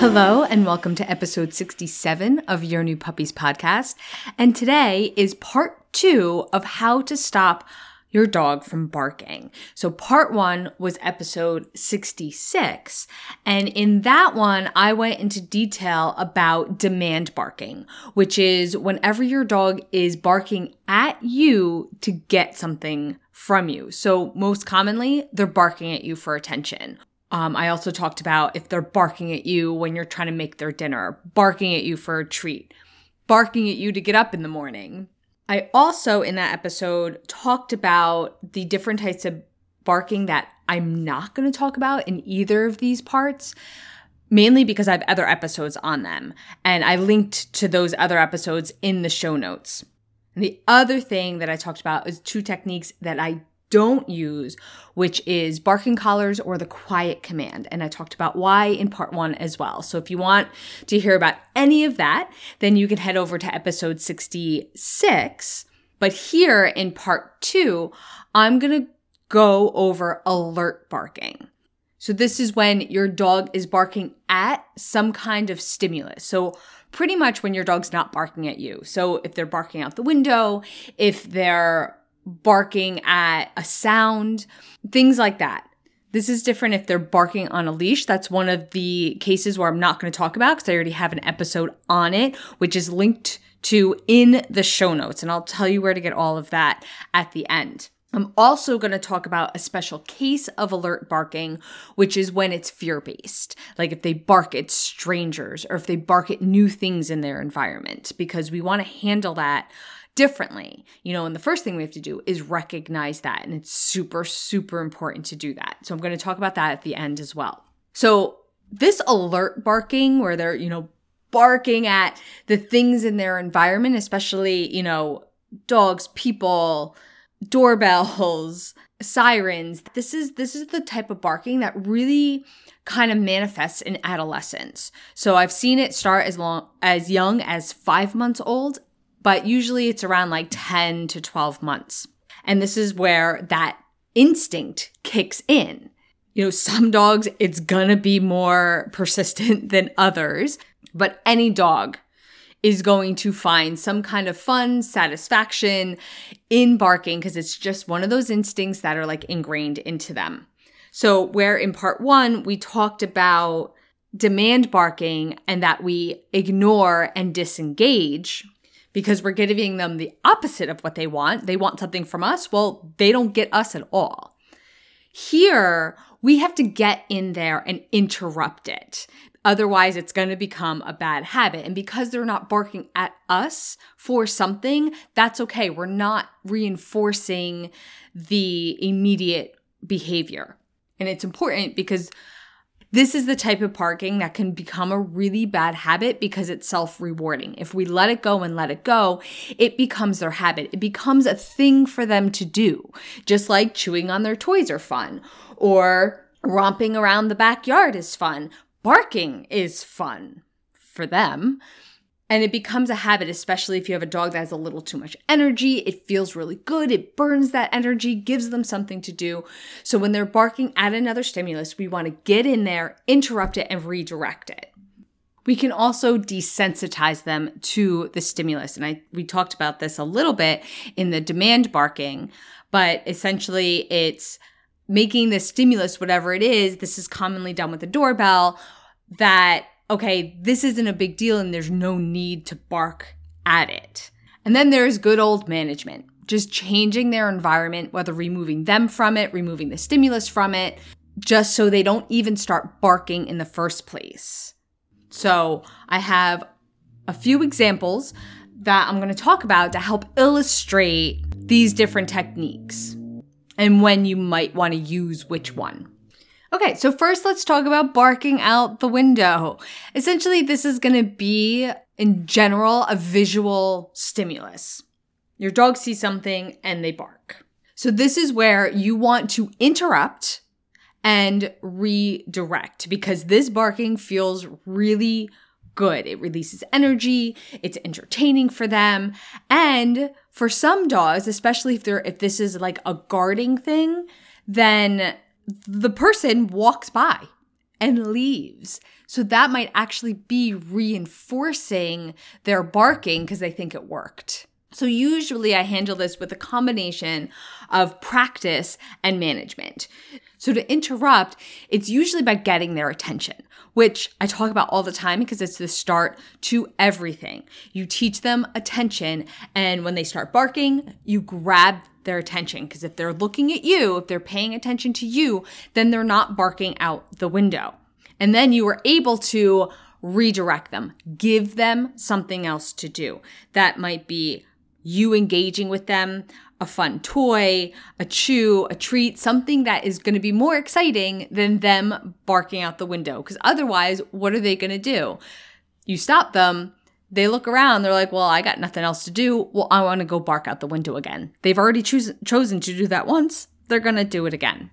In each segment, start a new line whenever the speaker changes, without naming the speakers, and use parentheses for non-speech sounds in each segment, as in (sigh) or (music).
Hello, and welcome to episode 67 of Your New Puppies podcast. And today is part two of how to stop your dog from barking. So part one was episode 66. And in that one, I went into detail about demand barking, which is whenever your dog is barking at you to get something from you. So most commonly, they're barking at you for attention um, I also talked about if they're barking at you when you're trying to make their dinner, barking at you for a treat, barking at you to get up in the morning. I also, in that episode, talked about the different types of barking that I'm not going to talk about in either of these parts, mainly because I have other episodes on them. And I linked to those other episodes in the show notes. And the other thing that I talked about is two techniques that I don't use, which is barking collars or the quiet command. And I talked about why in part one as well. So if you want to hear about any of that, then you can head over to episode 66. But here in part two, I'm going to go over alert barking. So this is when your dog is barking at some kind of stimulus. So pretty much when your dog's not barking at you. So if they're barking out the window, if they're barking at a sound, things like that. This is different if they're barking on a leash. That's one of the cases where I'm not going to talk about because I already have an episode on it, which is linked to in the show notes. And I'll tell you where to get all of that at the end. I'm also going to talk about a special case of alert barking, which is when it's fear based. Like if they bark at strangers or if they bark at new things in their environment, because we want to handle that differently. You know, and the first thing we have to do is recognize that. And it's super, super important to do that. So I'm going to talk about that at the end as well. So this alert barking, where they're, you know, barking at the things in their environment, especially, you know, dogs, people, doorbells, (laughs) sirens. This is this is the type of barking that really kind of manifests in adolescence. So I've seen it start as long as young as 5 months old but usually it's around like 10 to 12 months. And this is where that instinct kicks in. You know, some dogs, it's gonna be more persistent (laughs) than others, but any dog is going to find some kind of fun, satisfaction in barking because it's just one of those instincts that are like ingrained into them. So, where in part one, we talked about demand barking and that we ignore and disengage because we're giving them the opposite of what they want. They want something from us. Well, they don't get us at all. Here, we have to get in there and interrupt it. Otherwise, it's going to become a bad habit. And because they're not barking at us for something, that's okay. We're not reinforcing the immediate behavior. And it's important because this is the type of parking that can become a really bad habit because it's self rewarding. If we let it go and let it go, it becomes their habit. It becomes a thing for them to do, just like chewing on their toys are fun or romping around the backyard is fun. Barking is fun for them. And it becomes a habit, especially if you have a dog that has a little too much energy. It feels really good. It burns that energy, gives them something to do. So when they're barking at another stimulus, we want to get in there, interrupt it, and redirect it. We can also desensitize them to the stimulus. And I we talked about this a little bit in the demand barking, but essentially it's making the stimulus whatever it is. This is commonly done with the doorbell that okay, this isn't a big deal and there's no need to bark at it. And then there's good old management, just changing their environment, whether removing them from it, removing the stimulus from it, just so they don't even start barking in the first place. So I have a few examples that I'm going to talk about to help illustrate these different techniques and when you might want to use which one. Okay, so first let's talk about barking out the window. Essentially, this is going to be, in general, a visual stimulus. Your dog sees something and they bark. So this is where you want to interrupt and redirect because this barking feels really good. It releases energy, it's entertaining for them, and for some dogs, especially if they're if this is like a guarding thing, then the person walks by and leaves. So that might actually be reinforcing their barking because they think it worked. So usually I handle this with a combination of practice and management. So to interrupt, it's usually by getting their attention, which I talk about all the time because it's the start to everything. You teach them attention and when they start barking, you grab their attention because if they're looking at you, if they're paying attention to you, then they're not barking out the window. And then you are able to redirect them, give them something else to do. That might be you engaging with them, a fun toy, a chew, a treat, something that is going to be more exciting than them barking out the window. Because otherwise, what are they going to do? You stop them, they look around, they're like, well, I got nothing else to do. Well, I want to go bark out the window again. They've already choos- chosen to do that once, they're going to do it again.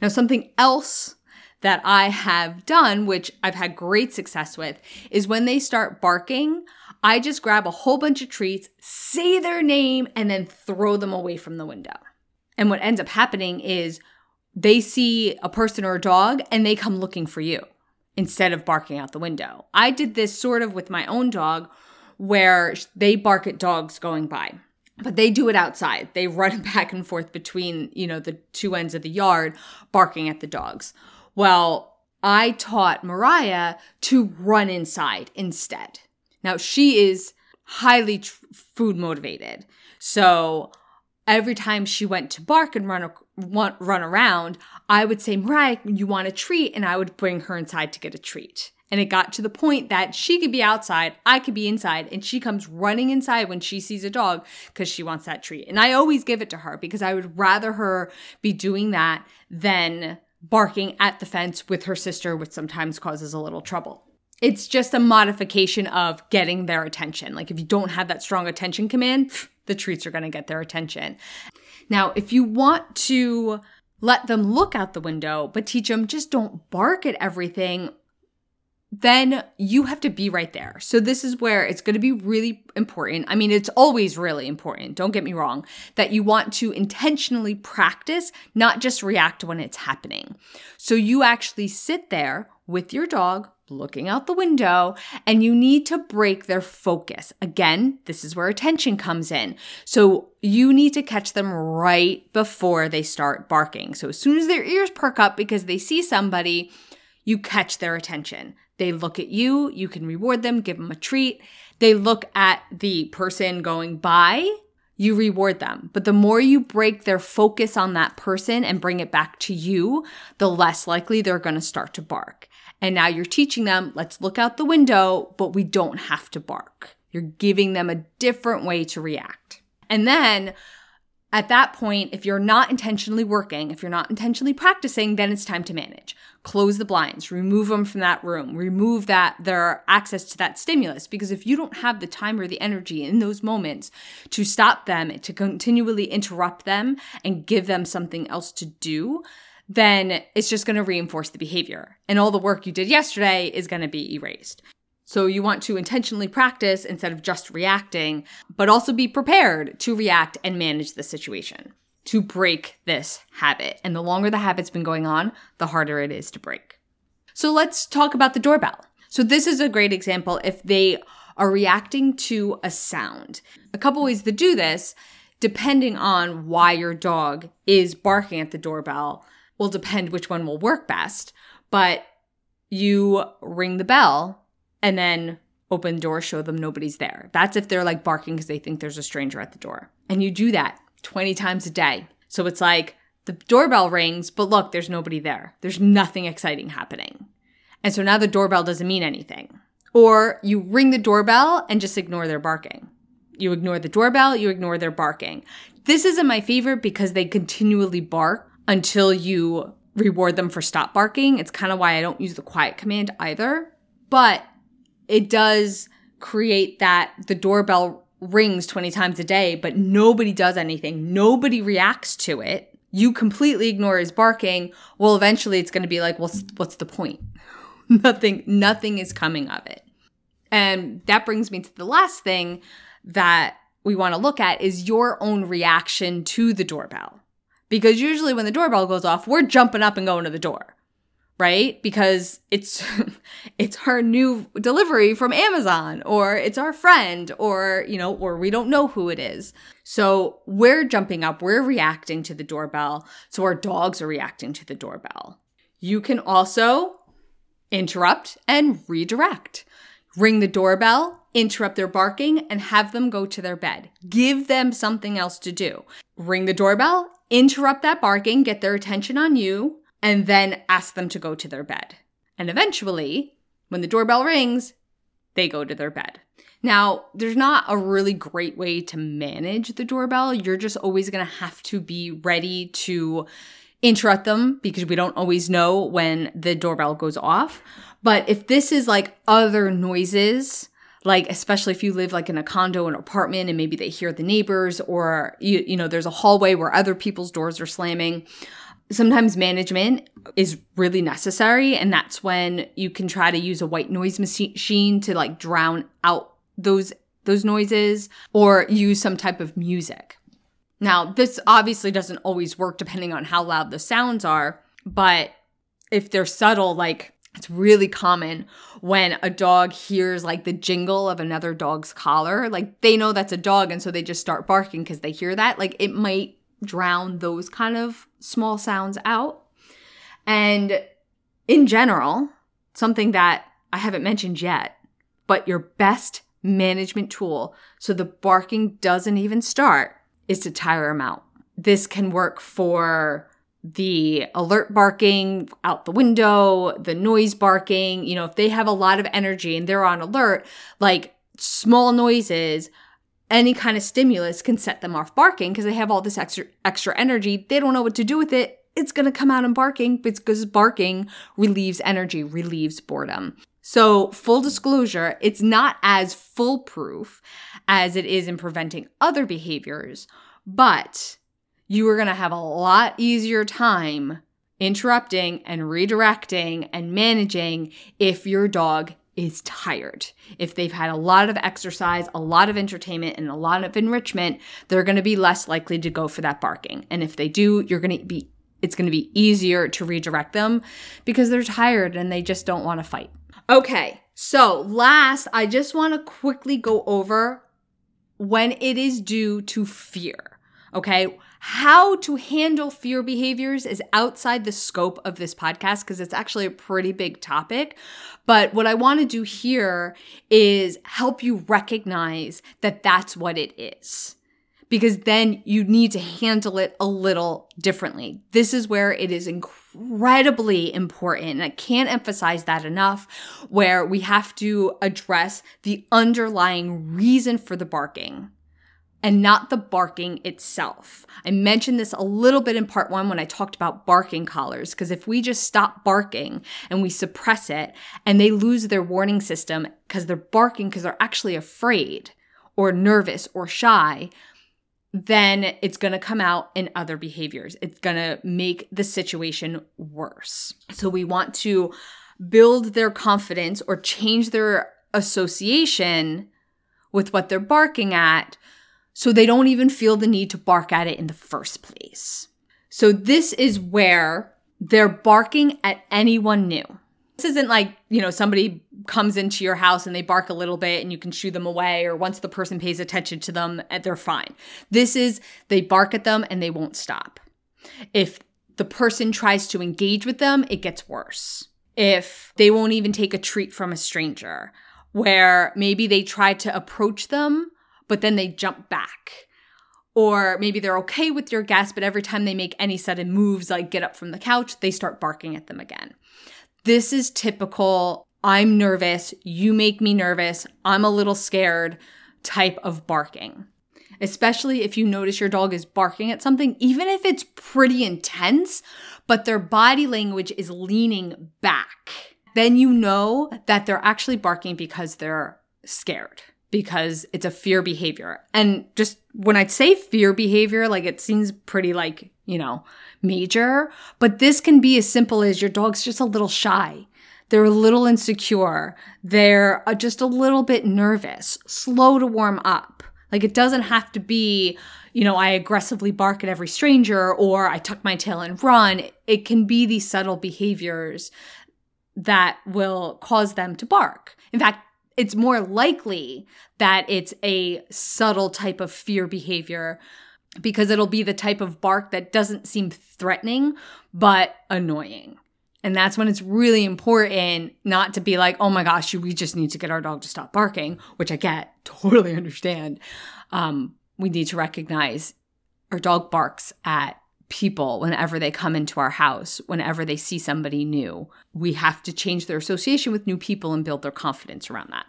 Now, something else that I have done, which I've had great success with, is when they start barking, I just grab a whole bunch of treats, say their name, and then throw them away from the window. And what ends up happening is they see a person or a dog and they come looking for you instead of barking out the window. I did this sort of with my own dog where they bark at dogs going by. But they do it outside. They run (laughs) back and forth between, you know, the two ends of the yard barking at the dogs. Well, I taught Mariah to run inside instead. Now, she is highly tr- food motivated. So every time she went to bark and run, run, around, I would say, Mariah, you want a treat? And I would bring her inside to get a treat. And it got to the point that she could be outside, I could be inside, and she comes running inside when she sees a dog because she wants that treat. And I always give it to her because I would rather her be doing that than barking at the fence with her sister, which sometimes causes a little trouble. It's just a modification of getting their attention. Like if you don't have that strong attention command, the treats are going to get their attention. Now, if you want to let them look out the window, but teach them just don't bark at everything, then you have to be right there. So, this is where it's going to be really important. I mean, it's always really important, don't get me wrong, that you want to intentionally practice, not just react when it's happening. So, you actually sit there with your dog looking out the window and you need to break their focus. Again, this is where attention comes in. So you need to catch them right before they start barking. So as soon as their ears perk up because they see somebody, you catch their attention. They look at you, you can reward them, give them a treat. They look at the person going by, you reward them. But the more you break their focus on that person and bring it back to you, the less likely they're going to start to bark. And now you're teaching them, let's look out the window, but we don't have to bark. You're giving them a different way to react. And then at that point, if you're not intentionally working, if you're not intentionally practicing, then it's time to manage. Close the blinds, remove them from that room, remove that their access to that stimulus. Because if you don't have the time or the energy in those moments to stop them, to continually interrupt them and give them something else to do, then it's just going to reinforce the behavior. And all the work you did yesterday is going to be erased. So you want to intentionally practice instead of just reacting, but also be prepared to react and manage the situation to break this habit. And the longer the habit's been going on, the harder it is to break. So let's talk about the doorbell. So this is a great example if they are reacting to a sound. A couple ways to do this, depending on why your dog is barking at the doorbell, will depend which one will work best. But you ring the bell and then open the door, show them nobody's there. That's if they're like barking because they think there's a stranger at the door. And you do that 20 times a day. So it's like the doorbell rings, but look, there's nobody there. There's nothing exciting happening. And so now the doorbell doesn't mean anything. Or you ring the doorbell and just ignore their barking. You ignore the doorbell, you ignore their barking. This isn't my favorite because they continually bark until you reward them for stop barking. It's kind of why I don't use the quiet command either. But it does create that the doorbell rings 20 times a day, but nobody does anything. Nobody reacts to it. You completely ignore his barking. Well, eventually it's going to be like, well, what's the point? (laughs) nothing, nothing is coming of it. And that brings me to the last thing that we want to look at is your own reaction to the doorbell. Because usually when the doorbell goes off, we're jumping up and going to the door right? Because it's (laughs) it's our new delivery from Amazon or it's our friend or, you know, or we don't know who it is. So, we're jumping up, we're reacting to the doorbell, so our dogs are reacting to the doorbell. You can also interrupt and redirect. Ring the doorbell, interrupt their barking, and have them go to their bed. Give them something else to do. Ring the doorbell, interrupt that barking, get their attention on you, and then ask them to go to their bed. And eventually, when the doorbell rings, they go to their bed. Now, there's not a really great way to manage the doorbell. You're just always going to have to be ready to interrupt them because we don't always know when the doorbell goes off. But if this is like other noises, like especially if you live like in a condo an apartment and maybe they hear the neighbors or you you know there's a hallway where other people's doors are slamming sometimes management is really necessary. And that's when you can try to use a white noise machine to like drown out those those noises or use some type of music. Now this obviously doesn't always work depending on how loud the sounds are but if they're subtle like it's really common when a dog hears like the jingle of another dog's collar like they know that's a dog and so they just start barking because they hear that like it might drown those kind of small sounds out. And in general, something that I haven't mentioned yet, but your best management tool so the barking doesn't even start is to tire them out. This can work for the alert barking out the window, the noise barking. You know, if they have a lot of energy and they're on alert, like small noises any kind of stimulus can set them off barking because they have all this extra extra energy. They don't know what to do with it. It's going to come out in barking because barking relieves energy, relieves boredom. So, full disclosure, it's not as foolproof as it is in preventing other behaviors, but you are going to have a lot easier time interrupting and redirecting and managing if your dog is tired. If they've had a lot of exercise, a lot of entertainment, and a lot of enrichment, they're going to be less likely to go for that barking. And if they do, you're going to be it's going to be easier to redirect them because they're tired and they just don't want to fight. Okay. So, last, I just want to quickly go over when it is due to fear. Okay how to handle fear behaviors is outside the scope of this podcast because it's actually a pretty big topic. But what I want to do here is help you recognize that that's what it is. Because then you need to handle it a little differently. This is where it is incredibly important. And I can't emphasize that enough, where we have to address the underlying reason for the barking and not the barking itself. I mentioned this a little bit in part one when I talked about barking collars, because if we just stop barking and we suppress it and they lose their warning system because they're barking because they're actually afraid or nervous or shy, then it's going to come out in other behaviors. It's going to make the situation worse. So we want to build their confidence or change their association with what they're barking at so they don't even feel the need to bark at it in the first place. So this is where they're barking at anyone new. This isn't like, you know, somebody comes into your house and they bark a little bit and you can shoo them away, or once the person pays attention to them, eh, they're fine. This is they bark at them and they won't stop. If the person tries to engage with them, it gets worse. If they won't even take a treat from a stranger, where maybe they try to approach them but then they jump back. Or maybe they're okay with your guest, but every time they make any sudden moves, like get up from the couch, they start barking at them again. This is typical I'm nervous, you make me nervous, I'm a little scared type of barking. especially if you notice your dog is barking at something, even if it's pretty intense, but their body language is leaning back, then you know that they're actually barking because they're scared because it's a fear behavior. And just when I say fear behavior, like it seems pretty like, you know, major, but this can be as simple as your dog's just a little shy. They're a little insecure. They're uh, just a little bit nervous, slow to warm up. Like it doesn't have to be, you know, I aggressively bark at every stranger or I tuck my tail and run. It can be these subtle behaviors that will cause them to bark. In fact, it's more likely that it's a subtle type of fear behavior because it'll be the type of bark that doesn't seem threatening but annoying. And that's when it's really important not to be like, oh my gosh, we just need to get our dog to stop barking, which I get, (laughs) totally understand. Um, we need to recognize our dog barks at people whenever they come into our house, whenever they see somebody new. We have to change their association with new people and build their confidence around that.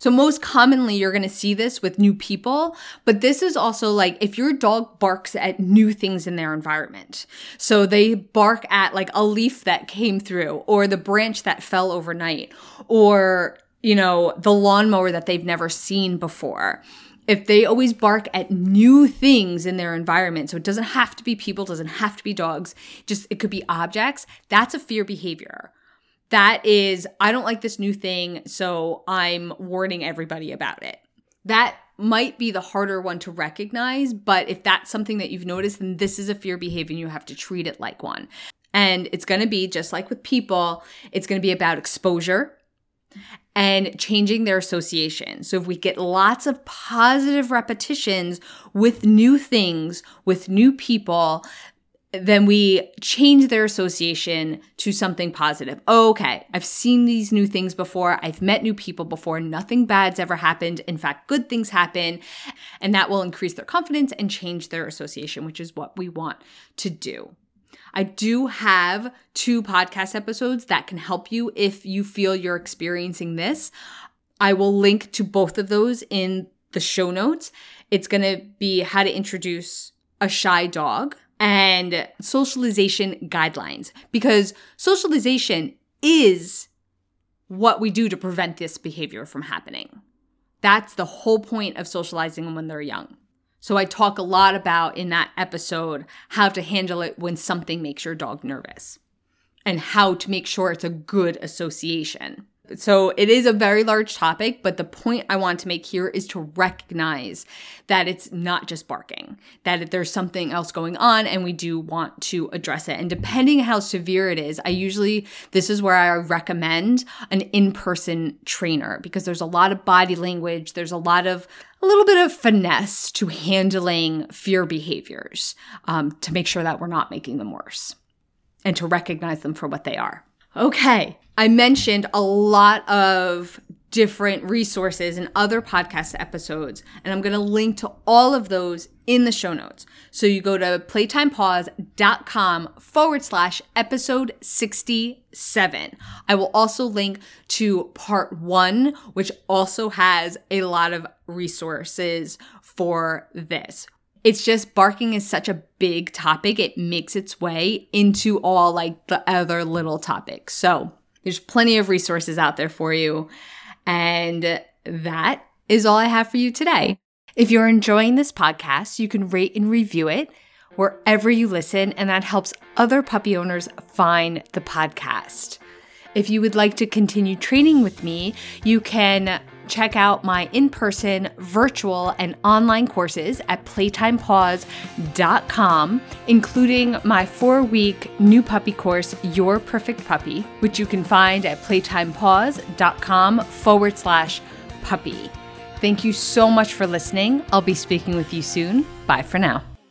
So, most commonly, you're going to see this with new people, but this is also like if your dog barks at new things in their environment. So, they bark at like a leaf that came through, or the branch that fell overnight, or, you know, the lawnmower that they've never seen before if they always bark at new things in their environment, so it doesn't have to be people, doesn't have to be dogs, just it could be objects, that's a fear behavior. That is, I don't like this new thing, so I'm warning everybody about it. That might be the harder one to recognize, but if that's something that you've noticed, then this is a fear behavior and you have to treat it like one. And it's gonna be just like with people, it's gonna be about exposure and changing their association. So if we get lots of positive repetitions with new things, with new people, then we change their association to something positive. Okay, I've seen these new things before. I've met new people before. Nothing bad's ever happened. In fact, good things happen. And that will increase their confidence and change their association, which is what we want to do. I do have two podcast episodes that can help you if you feel you're experiencing this. I will link to both of those in the show notes. It's going to be how to introduce a shy dog and socialization guidelines because socialization is what we do to prevent this behavior from happening. That's the whole point of socializing them when they're young. So I talk a lot about in that episode how to handle it when something makes your dog nervous and how to make sure it's a good association. So it is a very large topic, but the point I want to make here is to recognize that it's not just barking, that there's something else going on and we do want to address it. And depending how severe it is, I usually, this is where I recommend an in-person trainer because there's a lot of body language, there's a lot of a little bit of finesse to handling fear behaviors um, to make sure that we're not making them worse and to recognize them for what they are. Okay, I mentioned a lot of different resources and other podcast episodes, and I'm going to link to all of those in the show notes. So you go to playtimepaws.com forward slash episode 67. I will also link to part one, which also has a lot of resources for this it's just barking is such a big topic. It makes its way into all like the other little topics. So there's plenty of resources out there for you. And that is all I have for you today. If you're enjoying this podcast, you can rate and review it wherever you listen, and that helps other puppy owners find the podcast. If you would like to continue training with me, you can check out my in person, virtual, and online courses at playtimepaws.com, including my four week new puppy course, Your Perfect Puppy, which you can find at playtimepaws.com forward slash puppy. Thank you so much for listening. I'll be speaking with you soon. Bye for now.